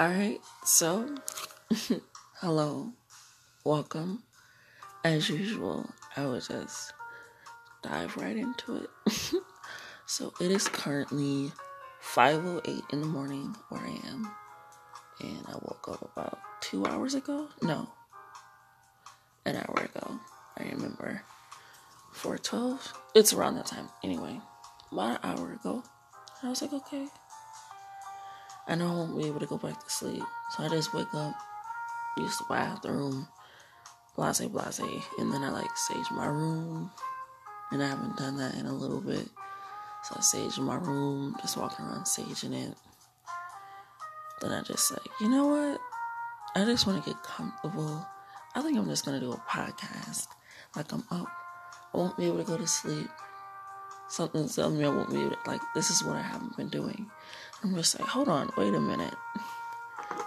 All right, so hello, welcome. As usual, I will just dive right into it. so it is currently 5:08 in the morning where I am, and I woke up about two hours ago. No, an hour ago. I remember 4:12. It's around that time anyway. About an hour ago, I was like, okay. I know I won't be able to go back to sleep. So I just wake up, use the bathroom, blase blase, and then I like sage my room. And I haven't done that in a little bit. So I sage my room, just walking around saging it. Then I just like, you know what? I just want to get comfortable. I think I'm just gonna do a podcast. Like I'm up. I won't be able to go to sleep. Something's telling me I won't be able to like this is what I haven't been doing. I'm just like, hold on, wait a minute.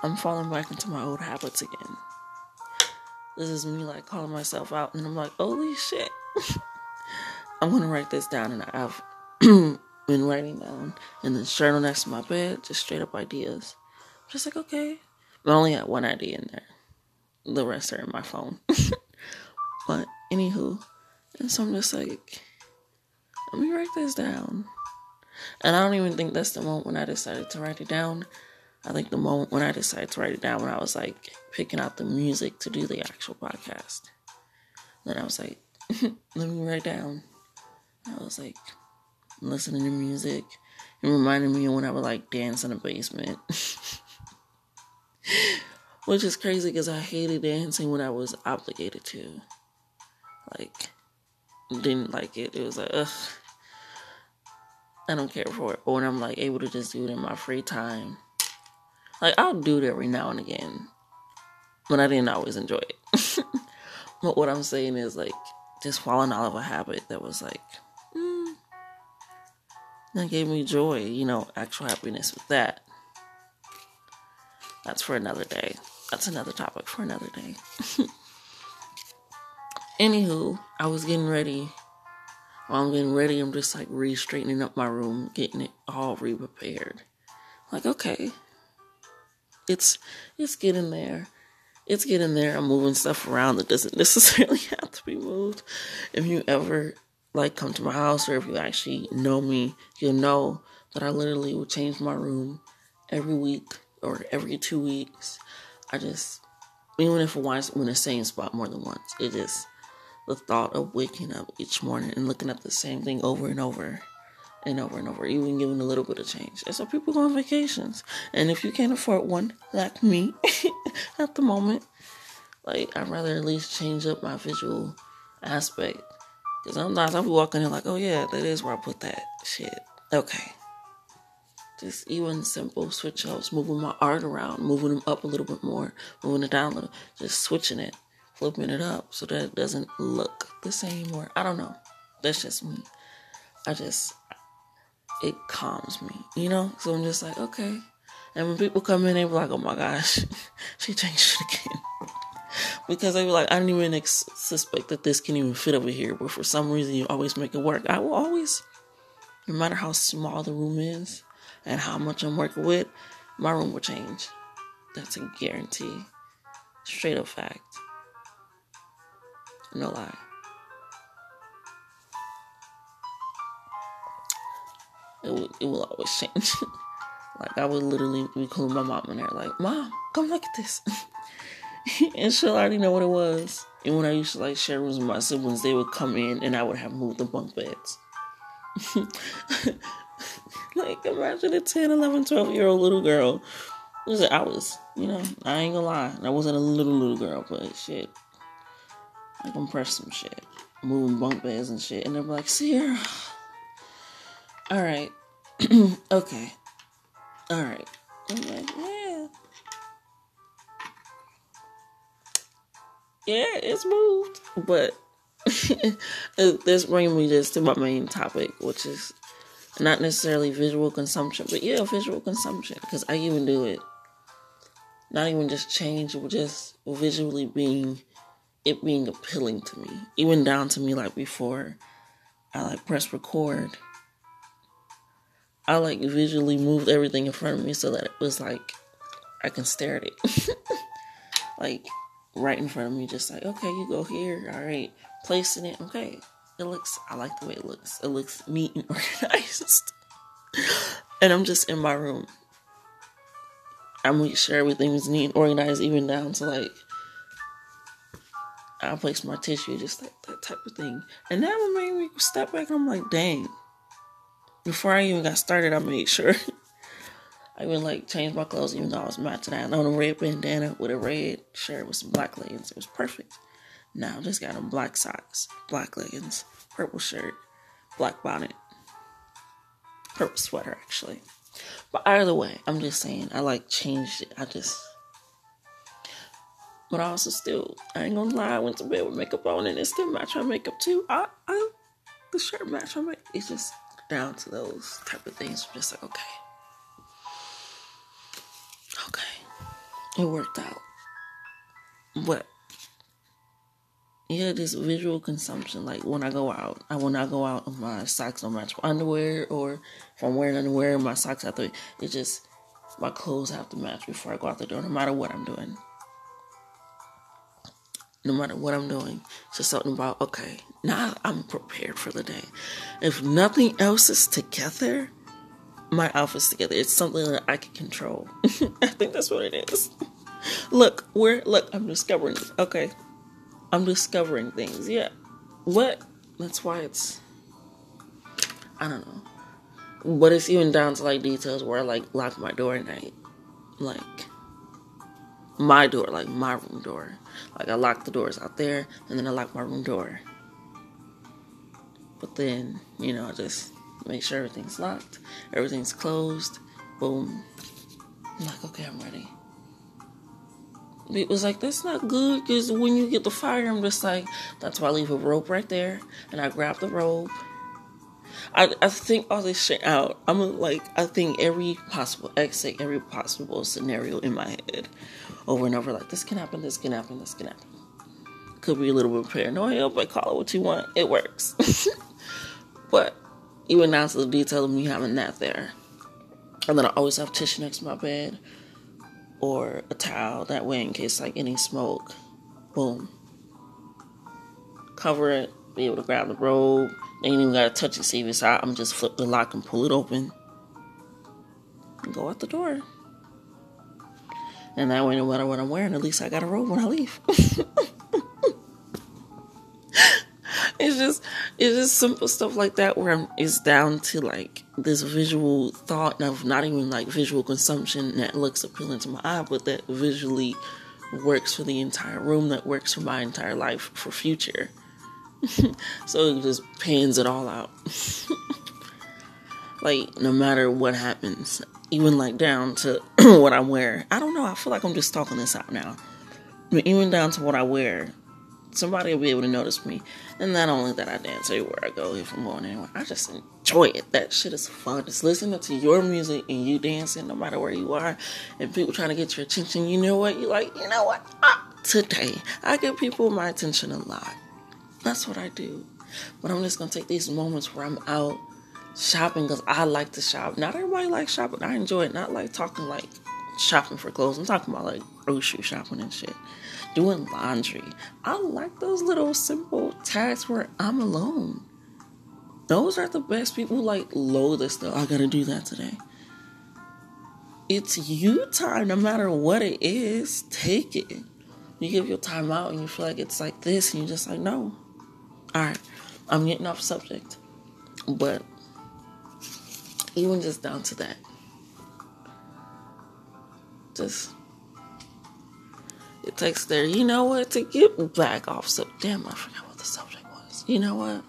I'm falling back into my old habits again. This is me like calling myself out, and I'm like, holy shit. I'm gonna write this down, and I've been writing down in the journal next to my bed, just straight up ideas. I'm just like, okay. I only got one idea in there. The rest are in my phone. but anywho, and so I'm just like, let me write this down. And I don't even think that's the moment when I decided to write it down. I think the moment when I decided to write it down when I was like picking out the music to do the actual podcast. Then I was like, let me write down. I was like listening to music. It reminded me of when I would like dance in the basement. Which is crazy because I hated dancing when I was obligated to. Like, didn't like it. It was like, ugh. I don't care for it. But when I'm like able to just do it in my free time, like I'll do it every now and again, but I didn't always enjoy it. but what I'm saying is like just falling out of a habit that was like mm, that gave me joy, you know, actual happiness with that. That's for another day. That's another topic for another day. Anywho, I was getting ready while I'm getting ready, I'm just like re straightening up my room, getting it all re prepared. Like, okay, it's it's getting there. It's getting there. I'm moving stuff around that doesn't necessarily have to be moved. If you ever like come to my house or if you actually know me, you'll know that I literally will change my room every week or every two weeks. I just even if I'm in the same spot more than once, it just the thought of waking up each morning and looking at the same thing over and over and over and over, even giving a little bit of change. And so people go on vacations. And if you can't afford one, like me at the moment, like I'd rather at least change up my visual aspect. Because sometimes I'll be walking in like, oh yeah, that is where I put that shit. Okay. Just even simple switch ups, moving my art around, moving them up a little bit more, moving it down a little, just switching it flipping it up so that it doesn't look the same or I don't know. That's just me. I just it calms me, you know? So I'm just like, okay. And when people come in, they be like, oh my gosh, she changed it again. because they be like, I didn't even ex- suspect that this can even fit over here, but for some reason you always make it work. I will always, no matter how small the room is and how much I'm working with, my room will change. That's a guarantee. Straight up fact. No lie. It will, it will always change. like I would literally be calling my mom in there, like, "Mom, come look at this," and she'll already know what it was. And when I used to like share rooms with my siblings, they would come in and I would have moved the bunk beds. like imagine a 10, 11, 12 year old little girl. I was, you know, I ain't gonna lie, I wasn't a little little girl, but shit, I can press some shit, moving bunk beds and shit, and they're like, Sierra. All right, okay, all right. I'm like, yeah, yeah, it's moved, but this brings me just to my main topic, which is not necessarily visual consumption, but yeah, visual consumption, because I even do it. Not even just change, just visually being it being appealing to me, even down to me like before I like press record. I like visually moved everything in front of me so that it was like I can stare at it. like right in front of me, just like, okay, you go here. All right. Placing it. Okay. It looks, I like the way it looks. It looks neat and organized. and I'm just in my room. I make sure everything everything's neat and organized, even down to like, I place my tissue, just like that type of thing. And that would make me step back. I'm like, dang. Before I even got started, I made sure I even like changed my clothes, even though I was matching I had on a red bandana with a red shirt with some black leggings. It was perfect. Now I just got on black socks, black leggings, purple shirt, black bonnet, purple sweater actually. But either way, I'm just saying I like changed it. I just but I also still I ain't gonna lie, I went to bed with makeup on and it still match my makeup too. I I the shirt match my makeup. It's just down to those type of things. I'm just like, okay. Okay. It worked out. But yeah, this visual consumption. Like when I go out, I will not go out and my socks don't match my underwear, or if I'm wearing underwear, my socks have to. It just my clothes have to match before I go out the door, no matter what I'm doing. No matter what I'm doing, it's just something about okay. Now I'm prepared for the day. If nothing else is together, my outfit's together. It's something that I can control. I think that's what it is. Look, we're look. I'm discovering. Okay, I'm discovering things. Yeah. What? That's why it's. I don't know. But it's even down to like details where I like lock my door at night. Like my door, like my room door. Like I lock the doors out there and then I lock my room door. But then, you know, I just make sure everything's locked, everything's closed. Boom. I'm like, okay, I'm ready it was like that's not good because when you get the fire i'm just like that's why i leave a rope right there and i grab the rope i, I think all this shit out i'm like i think every possible exit every possible scenario in my head over and over like this can happen this can happen this can happen could be a little bit of paranoia but call it what you want it works but even down to the detail of me having that there and then i always have tissue next to my bed or a towel that way in case like any smoke. Boom. Cover it, be able to grab the robe. Ain't even gotta touch it, see if it's out. I'm just flip the lock and pull it open. And go out the door. And that way, no matter what I'm wearing, at least I got a robe when I leave. it's just it's just simple stuff like that where I'm, it's down to like this visual thought of not even like visual consumption that looks appealing to my eye, but that visually works for the entire room, that works for my entire life for future. so it just pans it all out. like no matter what happens, even like down to what I wear. I don't know. I feel like I'm just talking this out now. But even down to what I wear, somebody will be able to notice me. And not only that, I dance everywhere I go, if I'm going anywhere. I just enjoy it. That shit is fun. Just listening to your music and you dancing, no matter where you are, and people trying to get your attention. You know what? You like, you know what? Ah, today, I give people my attention a lot. That's what I do. But I'm just gonna take these moments where I'm out shopping because I like to shop. Not everybody likes shopping. I enjoy it. Not like talking like shopping for clothes. I'm talking about like grocery shopping and shit doing laundry. I like those little simple tasks where I'm alone. Those are the best people like load this stuff. I gotta do that today. It's you time, no matter what it is, take it. You give your time out and you feel like it's like this, and you're just like, no. Alright, I'm getting off subject. But even just down to that. Just it takes there, you know what, to get back off. So, damn, I forgot what the subject was. You know what?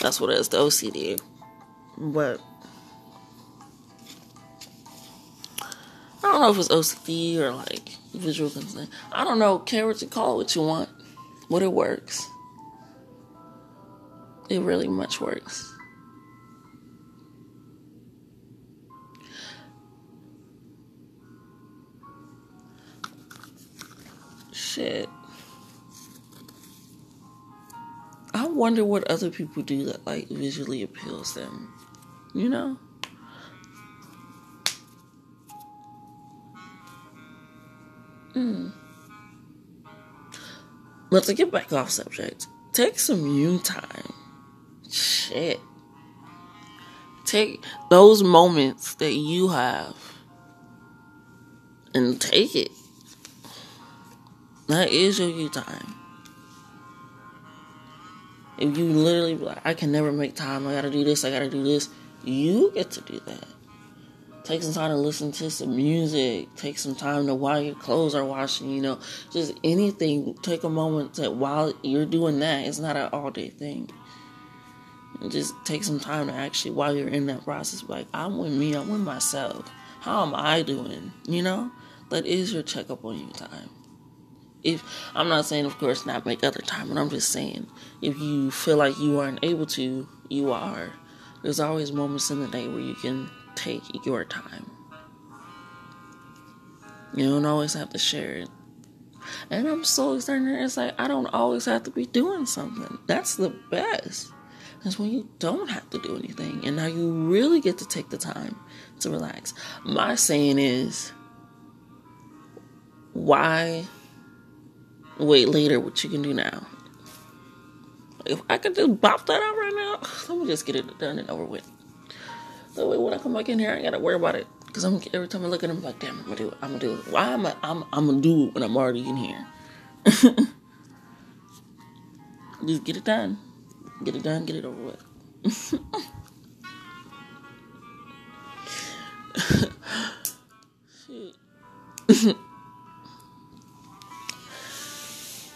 That's what it is, the OCD. But, I don't know if it's OCD or like visual consent. I don't know. Care what you call what you want. What it works. It really much works. Shit. I wonder what other people do that like visually appeals them. You know? Mm. But to get back off subject, take some you time. Shit. Take those moments that you have and take it. That is your you time. If you literally like, I can never make time, I gotta do this, I gotta do this, you get to do that. Take some time to listen to some music. Take some time to while your clothes are washing, you know, just anything. Take a moment that while you're doing that, it's not an all day thing. And just take some time to actually, while you're in that process, like, I'm with me, I'm with myself. How am I doing? You know? That is your checkup on you time. If I'm not saying, of course, not make other time, but I'm just saying, if you feel like you aren't able to, you are. There's always moments in the day where you can take your time. You don't always have to share it. And I'm so excited. It's like I don't always have to be doing something. That's the best. That's when you don't have to do anything. And now you really get to take the time to relax. My saying is why wait later what you can do now? If I could just bop that out right now, let me just get it done and over with. So when I come back in here, I ain't gotta worry about it. Cause I'm every time I look at him, I'm like, damn, I'm gonna do it. I'm gonna do it. Why am I? I'm I'm gonna do it when I'm already in here. Just get it done. Get it done. Get it over with.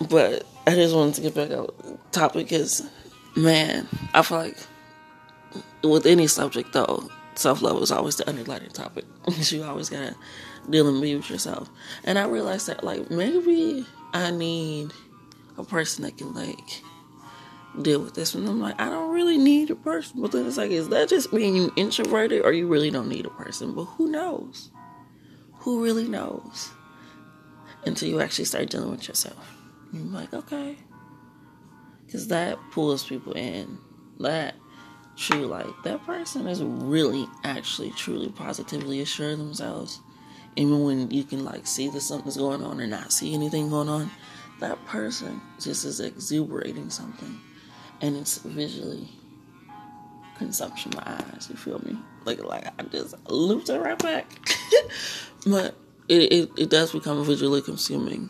but I just wanted to get back on topic because, man, I feel like with any subject though, self love is always the underlying topic. you always gotta deal and be with yourself. And I realized that like maybe I need a person that can like deal with this. And I'm like, I don't really need a person. But then it's like, is that just being you introverted or you really don't need a person? But who knows? Who really knows? Until you actually start dealing with yourself. You're like, okay. Because that pulls people in. That true like that person is really actually truly positively assured themselves. Even when you can like see that something's going on or not see anything going on that person just is exuberating something. And it's visually consumption my eyes you feel me? Like like i just looped it right back. But it, it, it does become visually consuming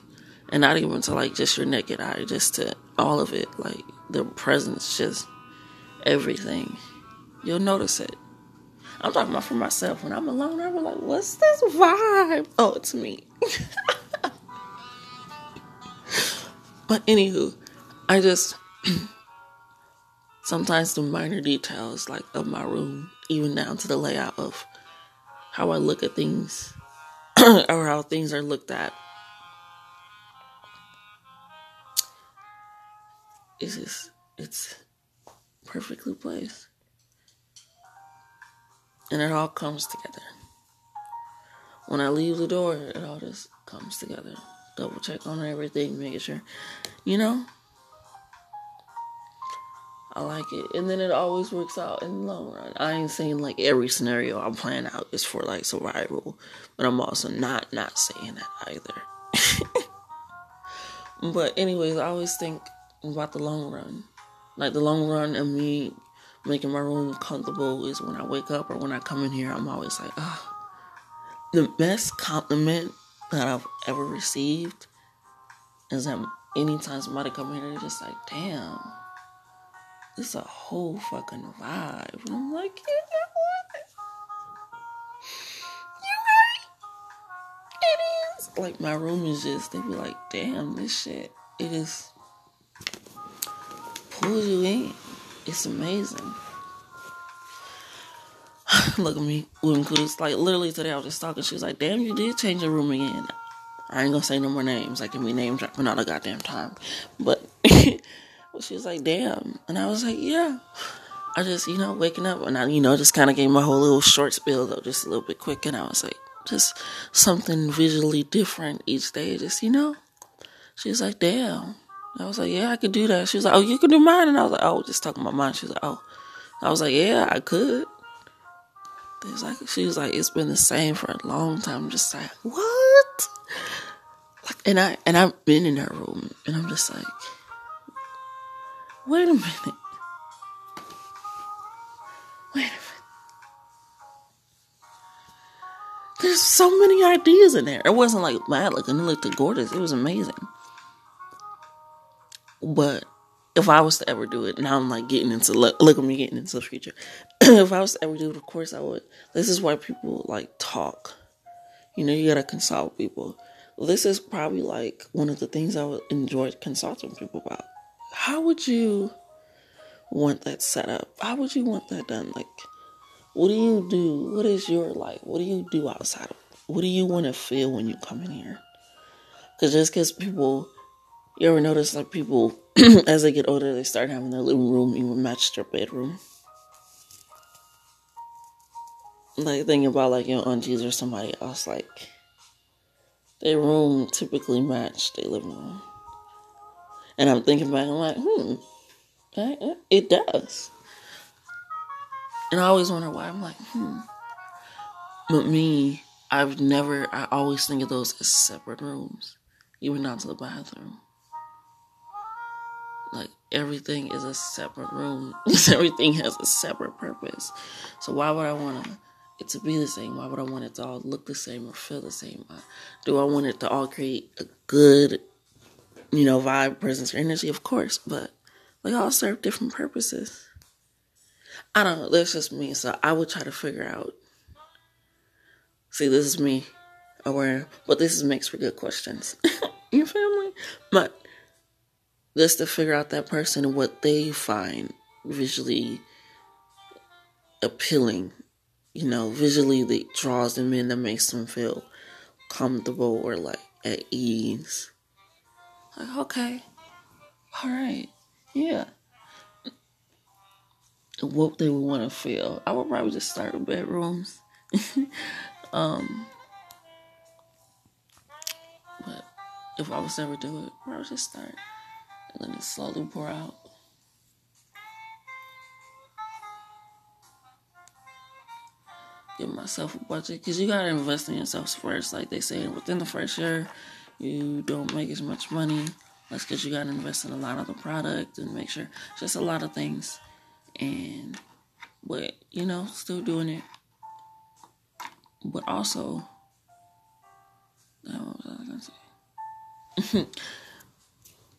and not even to like just your naked eye just to all of it like the presence just everything. You'll notice it. I'm talking about for myself. When I'm alone, I'm like, what's this vibe? Oh, it's me. but anywho, I just sometimes the minor details like of my room, even down to the layout of how I look at things or how things are looked at. It's just it's perfectly placed. And it all comes together. When I leave the door, it all just comes together. Double check on everything, making sure, you know, I like it. And then it always works out in the long run. I ain't saying like every scenario I'm out is for like survival, but I'm also not not saying that either. but anyways, I always think about the long run. Like the long run of me making my room comfortable is when I wake up or when I come in here, I'm always like, oh. The best compliment that I've ever received is that anytime somebody come in here, they're just like, damn, it's a whole fucking vibe. And I'm like, you? You're right. It is. Like my room is just, they be like, damn, this shit, it is pulls you in. It's amazing. Look at me, Wooden Cooties. Like, literally today I was just talking. She was like, damn, you did change your room again. I ain't gonna say no more names. I can be name dropping all the goddamn time. But she was like, damn. And I was like, yeah. I just, you know, waking up and I, you know, just kind of gave my whole little short spiel though, just a little bit quick. And I was like, just something visually different each day. Just, you know, she was like, damn. I was like, yeah, I could do that. She was like, oh, you can do mine. And I was like, oh, just talking about mine. She was like, oh. I was like, yeah, I could. It's like she was like, it's been the same for a long time. I'm just like, what? Like, and I and I've been in that room and I'm just like, wait a minute. Wait a minute. There's so many ideas in there. It wasn't like bad looking, it looked gorgeous. It was amazing. But if I was to ever do it, now I'm like getting into look, look at me getting into the future. if I was to ever do it, of course I would. This is why people like talk. You know, you gotta consult people. This is probably like one of the things I would enjoy consulting people about. How would you want that set up? How would you want that done? Like, what do you do? What is your like? What do you do outside of? What do you want to feel when you come in here? Because just because people, you ever notice like people as they get older, they start having their living room even match their bedroom. Like thinking about like your aunties or somebody else, like their room typically match their living room. And I'm thinking back, I'm like, hmm, it does. And I always wonder why. I'm like, hmm. But me, I've never, I always think of those as separate rooms, even down to the bathroom. Everything is a separate room. everything has a separate purpose. So why would I want to it to be the same? Why would I want it to all look the same or feel the same? Do I want it to all create a good, you know, vibe, presence, or energy? Of course, but they all serve different purposes. I don't know. That's just me. So I would try to figure out. See, this is me aware, but this is makes for good questions. you feel me? But just to figure out that person and what they find visually appealing, you know, visually that draws them in, that makes them feel comfortable or like at ease. Like, okay, all right, yeah. What they would want to feel. I would probably just start with bedrooms. um, but if I was ever do it, I would just start and let it slowly pour out. Give myself a budget because you gotta invest in yourself first. Like they say, within the first year, you don't make as much money. That's because you gotta invest in a lot of the product and make sure just a lot of things. And but you know, still doing it. But also, what was I gonna say?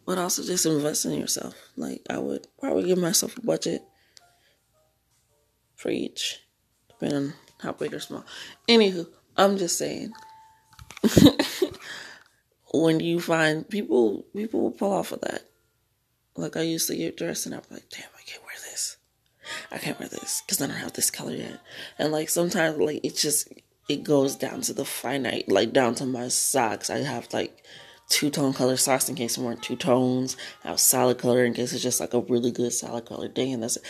but also just invest in yourself. Like I would probably give myself a budget for each, depending on how big or small. Anywho, I'm just saying. when you find people, people will pull off of that. Like I used to get dressed and I'm like, damn, I can't wear this. I can't wear this because I don't have this color yet. And like sometimes, like it just it goes down to the finite, like down to my socks. I have like two tone color socks in case I'm wearing two tones. I have solid color in case it's just like a really good solid color day, and that's it.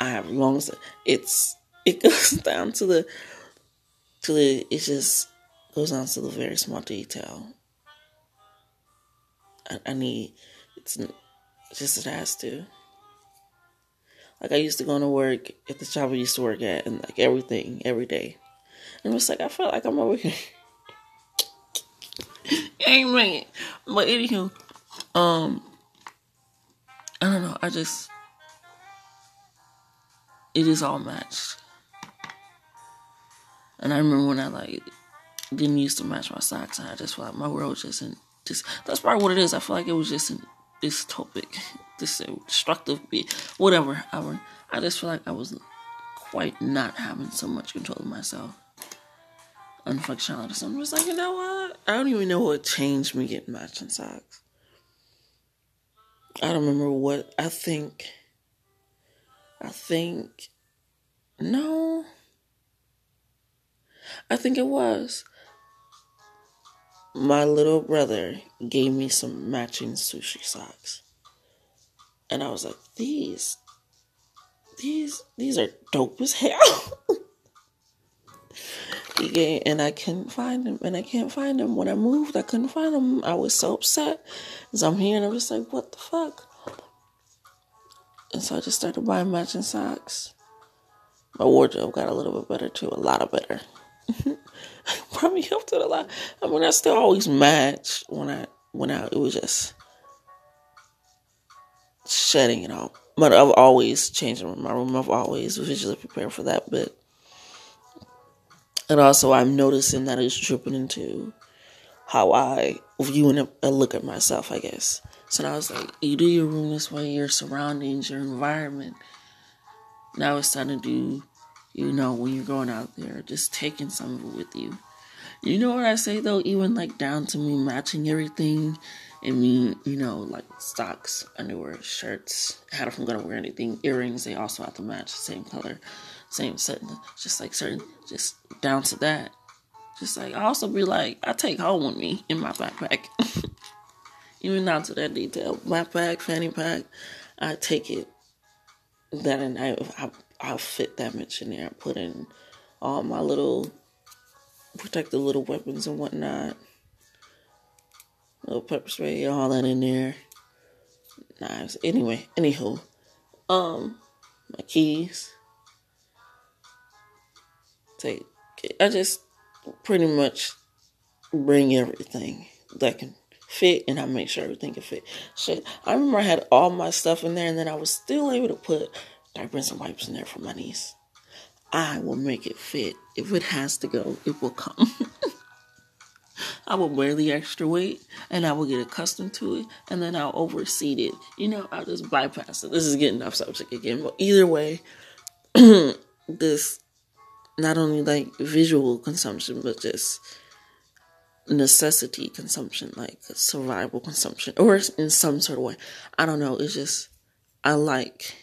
I have long. It's it goes down to the to the. It just goes down to the very small detail. I, I need it's just it has to. Like I used to go to work at the job I used to work at, and like everything every day, and it's like I felt like I'm over here. Amen. But anywho, um, I don't know. I just it is all matched. And I remember when I like didn't used to match my socks, and I just felt like my world just in just that's probably what it is. I feel like it was just in dystopic, this destructive, whatever. I, I just feel like I was quite not having so much control of myself unfunctionality. So I'm just like, you know what? I don't even know what changed me getting matching socks. I don't remember what I think. I think no. I think it was. My little brother gave me some matching sushi socks. And I was like, these these these are dope as hell. and I couldn't find him, and I can't find him. When I moved, I couldn't find him. I was so upset. As I'm here, and I'm just like, what the fuck? And so I just started buying matching socks. My wardrobe got a little bit better too, a lot of better. probably helped it a lot. I mean, I still always match when I went out. It was just shutting it off. But I've always changed my room. I've always visually prepared for that. But and also, I'm noticing that it's dripping into how I view and look at myself. I guess. So now it's like you do your room this way, your surroundings, your environment. Now it's time to do, you know, when you're going out there, just taking some of it with you. You know what I say though, even like down to me matching everything and me, you know, like socks, underwear, shirts. How if I'm gonna wear anything, earrings, they also have to match the same color, same set. Just like certain, just down to that. Just like I also be like, I take home with me in my backpack. even down to that detail. Backpack, fanny pack, I take it that and I, I I'll fit that much in there. I put in all my little protective little weapons and whatnot. Little pepper spray, all that in there. Knives. Anyway, anywho. Um my keys. Take I just pretty much bring everything that can fit and I make sure everything can fit. Shit, I remember I had all my stuff in there and then I was still able to put diapers and wipes in there for my niece. I will make it fit. If it has to go, it will come. I will wear the extra weight and I will get accustomed to it and then I'll overseed it. You know, I'll just bypass it. This is getting off subject again, but either way, this not only like visual consumption, but just necessity consumption, like survival consumption, or in some sort of way. I don't know. It's just I like.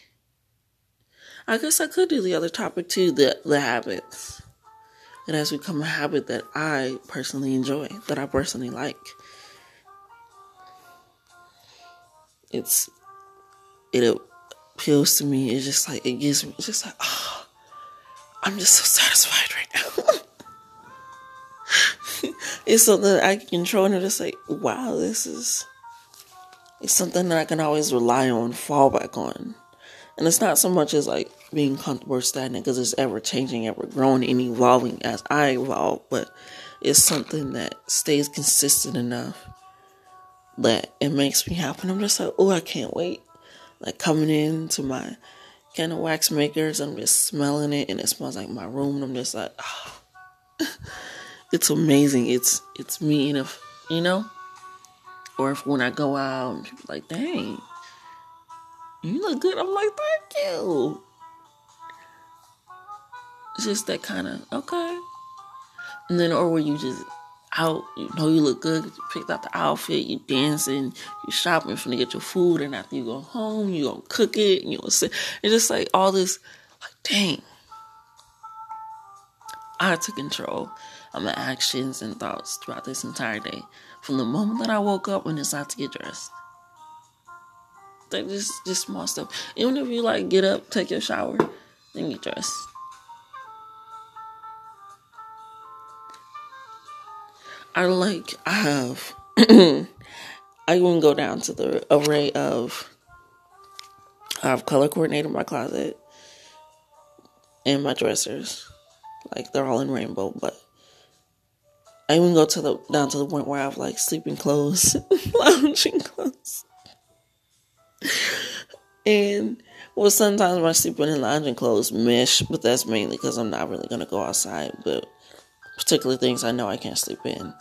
I guess I could do the other topic too, the the habits. It has become a habit that I personally enjoy, that I personally like. It's it appeals to me. It's just like it gives me. It's just like oh, I'm just so satisfied right now. it's something that I can control and just like, wow, this is it's something that I can always rely on, fall back on. And it's not so much as like being comfortable or stagnant because it's ever changing, ever growing and evolving as I evolve, but it's something that stays consistent enough that it makes me happy. I'm just like, oh, I can't wait. Like coming into my kind of wax makers, I'm just smelling it and it smells like my room. I'm just like, oh. it's amazing. It's it's me, and if you know, or if when I go out, people like, "Dang, you look good," I'm like, "Thank you." It's just that kind of okay, and then or where you just out, you know, you look good, you picked out the outfit, you dancing, you shopping, finna get your food, and after you go home, you gonna cook it, and you gonna sit. It's just like all this, like, dang. I took control of my actions and thoughts throughout this entire day. From the moment that I woke up and decided to get dressed. Like just just small stuff. Even if you like get up, take your shower, then get dressed. I like I have I even go down to the array of I've color coordinated my closet and my dressers. Like they're all in rainbow, but I even go to the down to the point where I have like sleeping clothes, lounging clothes. And well, sometimes my sleeping and lounging clothes mesh, but that's mainly because I'm not really gonna go outside. But particular things I know I can't sleep in,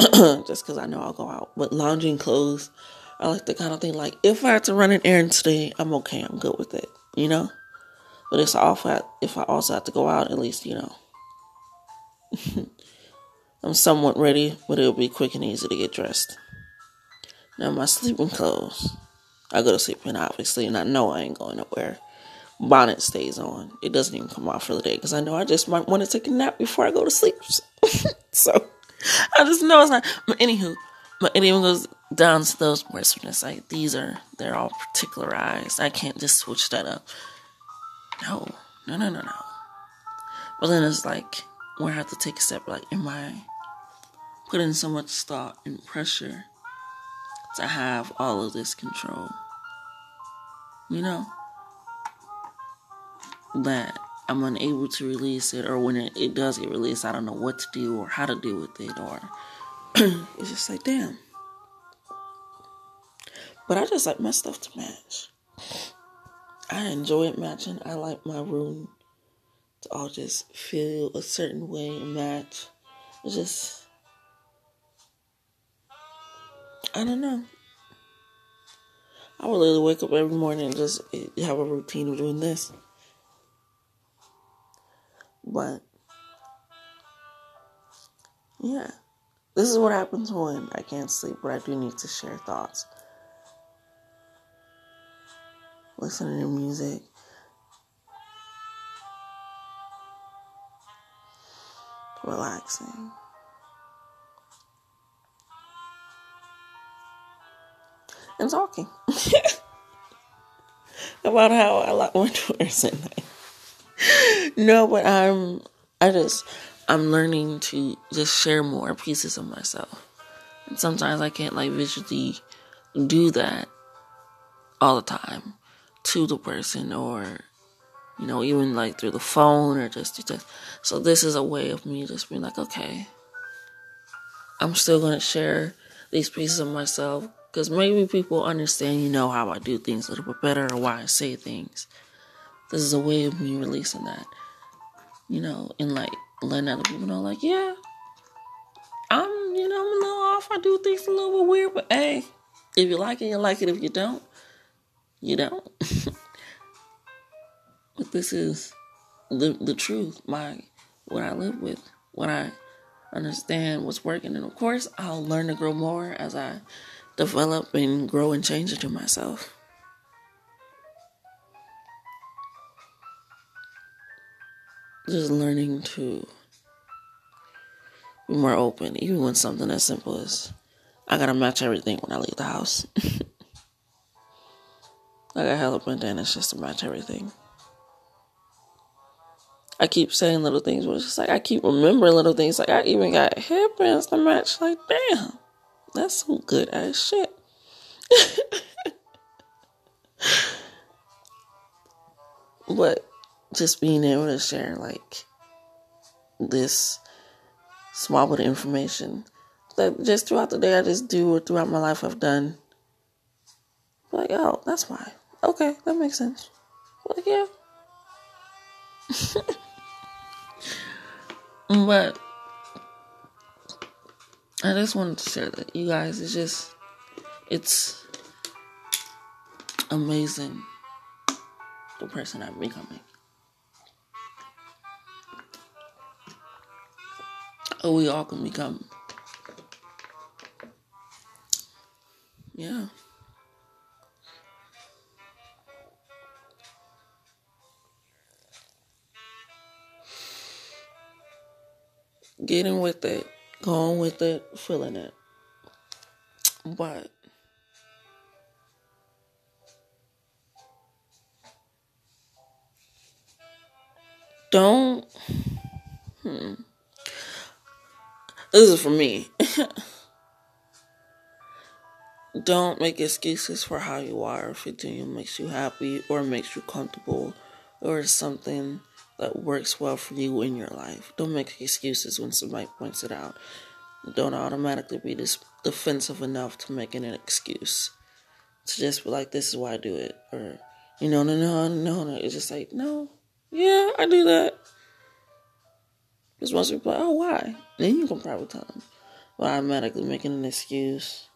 just because I know I'll go out. But lounging clothes, I like the kind of thing like if I had to run an errand today, I'm okay. I'm good with it, you know. But it's at if I also have to go out, at least you know. I'm somewhat ready, but it'll be quick and easy to get dressed. Now, my sleeping clothes. I go to sleep in, obviously, and I know I ain't going nowhere. Bonnet stays on. It doesn't even come off for the day because I know I just might want to take a nap before I go to sleep. so I just know it's not. But anywho, but it even goes down to those words like these are they're all particularized. I can't just switch that up. No, no, no, no, no. But then it's like where I have to take a step. Like, am I putting so much thought and pressure to have all of this control. You know? That I'm unable to release it, or when it, it does get released, I don't know what to do or how to deal with it, or it's just like, damn. But I just like my stuff to match. I enjoy it matching. I like my room to all just feel a certain way and match. It's just, I don't know. I would literally wake up every morning and just have a routine of doing this. But yeah, this is what happens when I can't sleep, but I do need to share thoughts. Listening to music. Relaxing. And talking about how I like my doors at night no, but I'm I just I'm learning to just share more pieces of myself. And sometimes I can't like visually do that all the time to the person or you know, even like through the phone or just, just so this is a way of me just being like, okay, I'm still gonna share these pieces of myself because maybe people understand, you know, how I do things a little bit better or why I say things. This is a way of me releasing that, you know, and like letting other people know, like, yeah, I'm, you know, I'm a little off. I do things a little bit weird, but hey, if you like it, you like it. If you don't, you don't. but this is the the truth. My what I live with, what I understand, what's working, and of course, I'll learn to grow more as I develop and grow and change into myself. Just learning to be more open, even when something as simple as I gotta match everything when I leave the house. I got hella bandanas just to match everything. I keep saying little things, but it's just like I keep remembering little things. Like I even got headbands to match. Like, damn, that's some good ass shit. but just being able to share like this small bit of information that just throughout the day I just do or throughout my life I've done. Like, oh, that's why. Okay, that makes sense. Like, yeah. but I just wanted to share that you guys. It's just, it's amazing the person I'm becoming. We all can become. Yeah. Getting with it, going with it, feeling it. But don't hmm this is for me. Don't make excuses for how you are if it makes you happy or makes you comfortable or something that works well for you in your life. Don't make excuses when somebody points it out. Don't automatically be defensive enough to make an excuse. To just be like, this is why I do it. Or, you know, no, no, no, no. It's just like, no, yeah, I do that. Because once are like, oh, why? Then you can probably tell them. But automatically making an excuse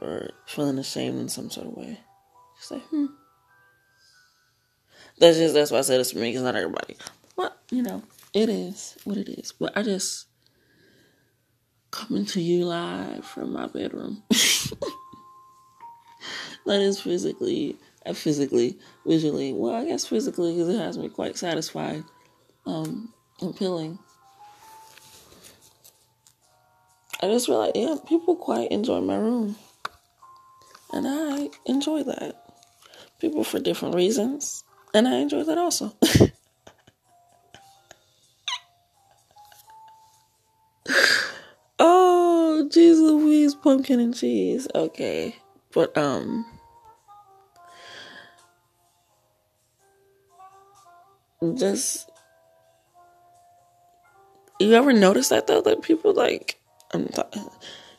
or feeling ashamed in some sort of way. Just like, hmm. That's just, that's why I said for me, because not everybody. But, you know, it is what it is. But I just coming to you live from my bedroom. that is physically, uh, physically, visually, well, I guess physically, because it has me quite satisfied, um, appealing I just realized, yeah, people quite enjoy my room. And I enjoy that. People for different reasons. And I enjoy that also. oh, jeez Louise, pumpkin and cheese. Okay. But, um, just you ever notice that though that people like I'm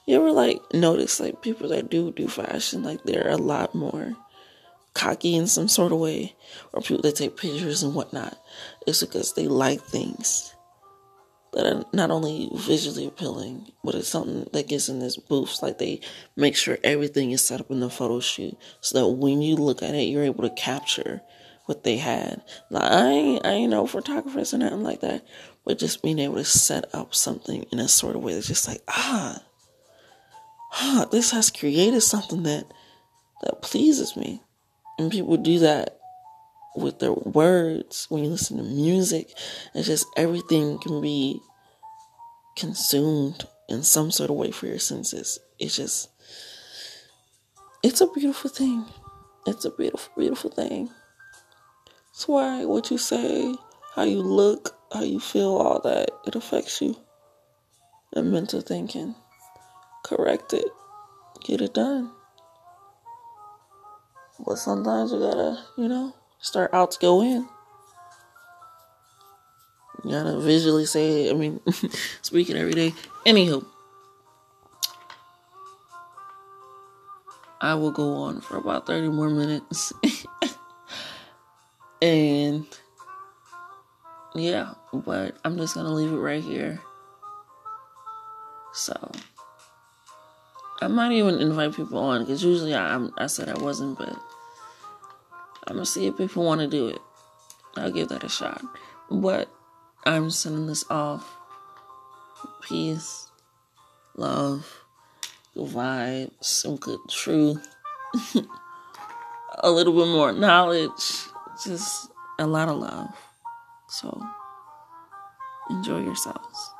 you ever like notice like people that do do fashion like they're a lot more cocky in some sort of way or people that take pictures and whatnot it's because they like things that are not only visually appealing, but it's something that gets in this booth. Like they make sure everything is set up in the photo shoot so that when you look at it, you're able to capture what they had. Like I ain't, I ain't no photographers or nothing like that, but just being able to set up something in a sort of way that's just like, ah, ah, this has created something that that pleases me. And people do that with their words, when you listen to music, it's just everything can be consumed in some sort of way for your senses. It's just, it's a beautiful thing. It's a beautiful, beautiful thing. That's why what you say, how you look, how you feel, all that, it affects you. And mental thinking. Correct it. Get it done. But sometimes you gotta, you know, start out to go in. You gotta visually say it. I mean, speaking every day. Anywho, I will go on for about 30 more minutes. and yeah, but I'm just gonna leave it right here. So I might even invite people on because usually I, I said I wasn't, but I'm gonna see if people want to do it. I'll give that a shot. But I'm sending this off. Peace, love, good vibes, some good truth, a little bit more knowledge, just a lot of love. So enjoy yourselves.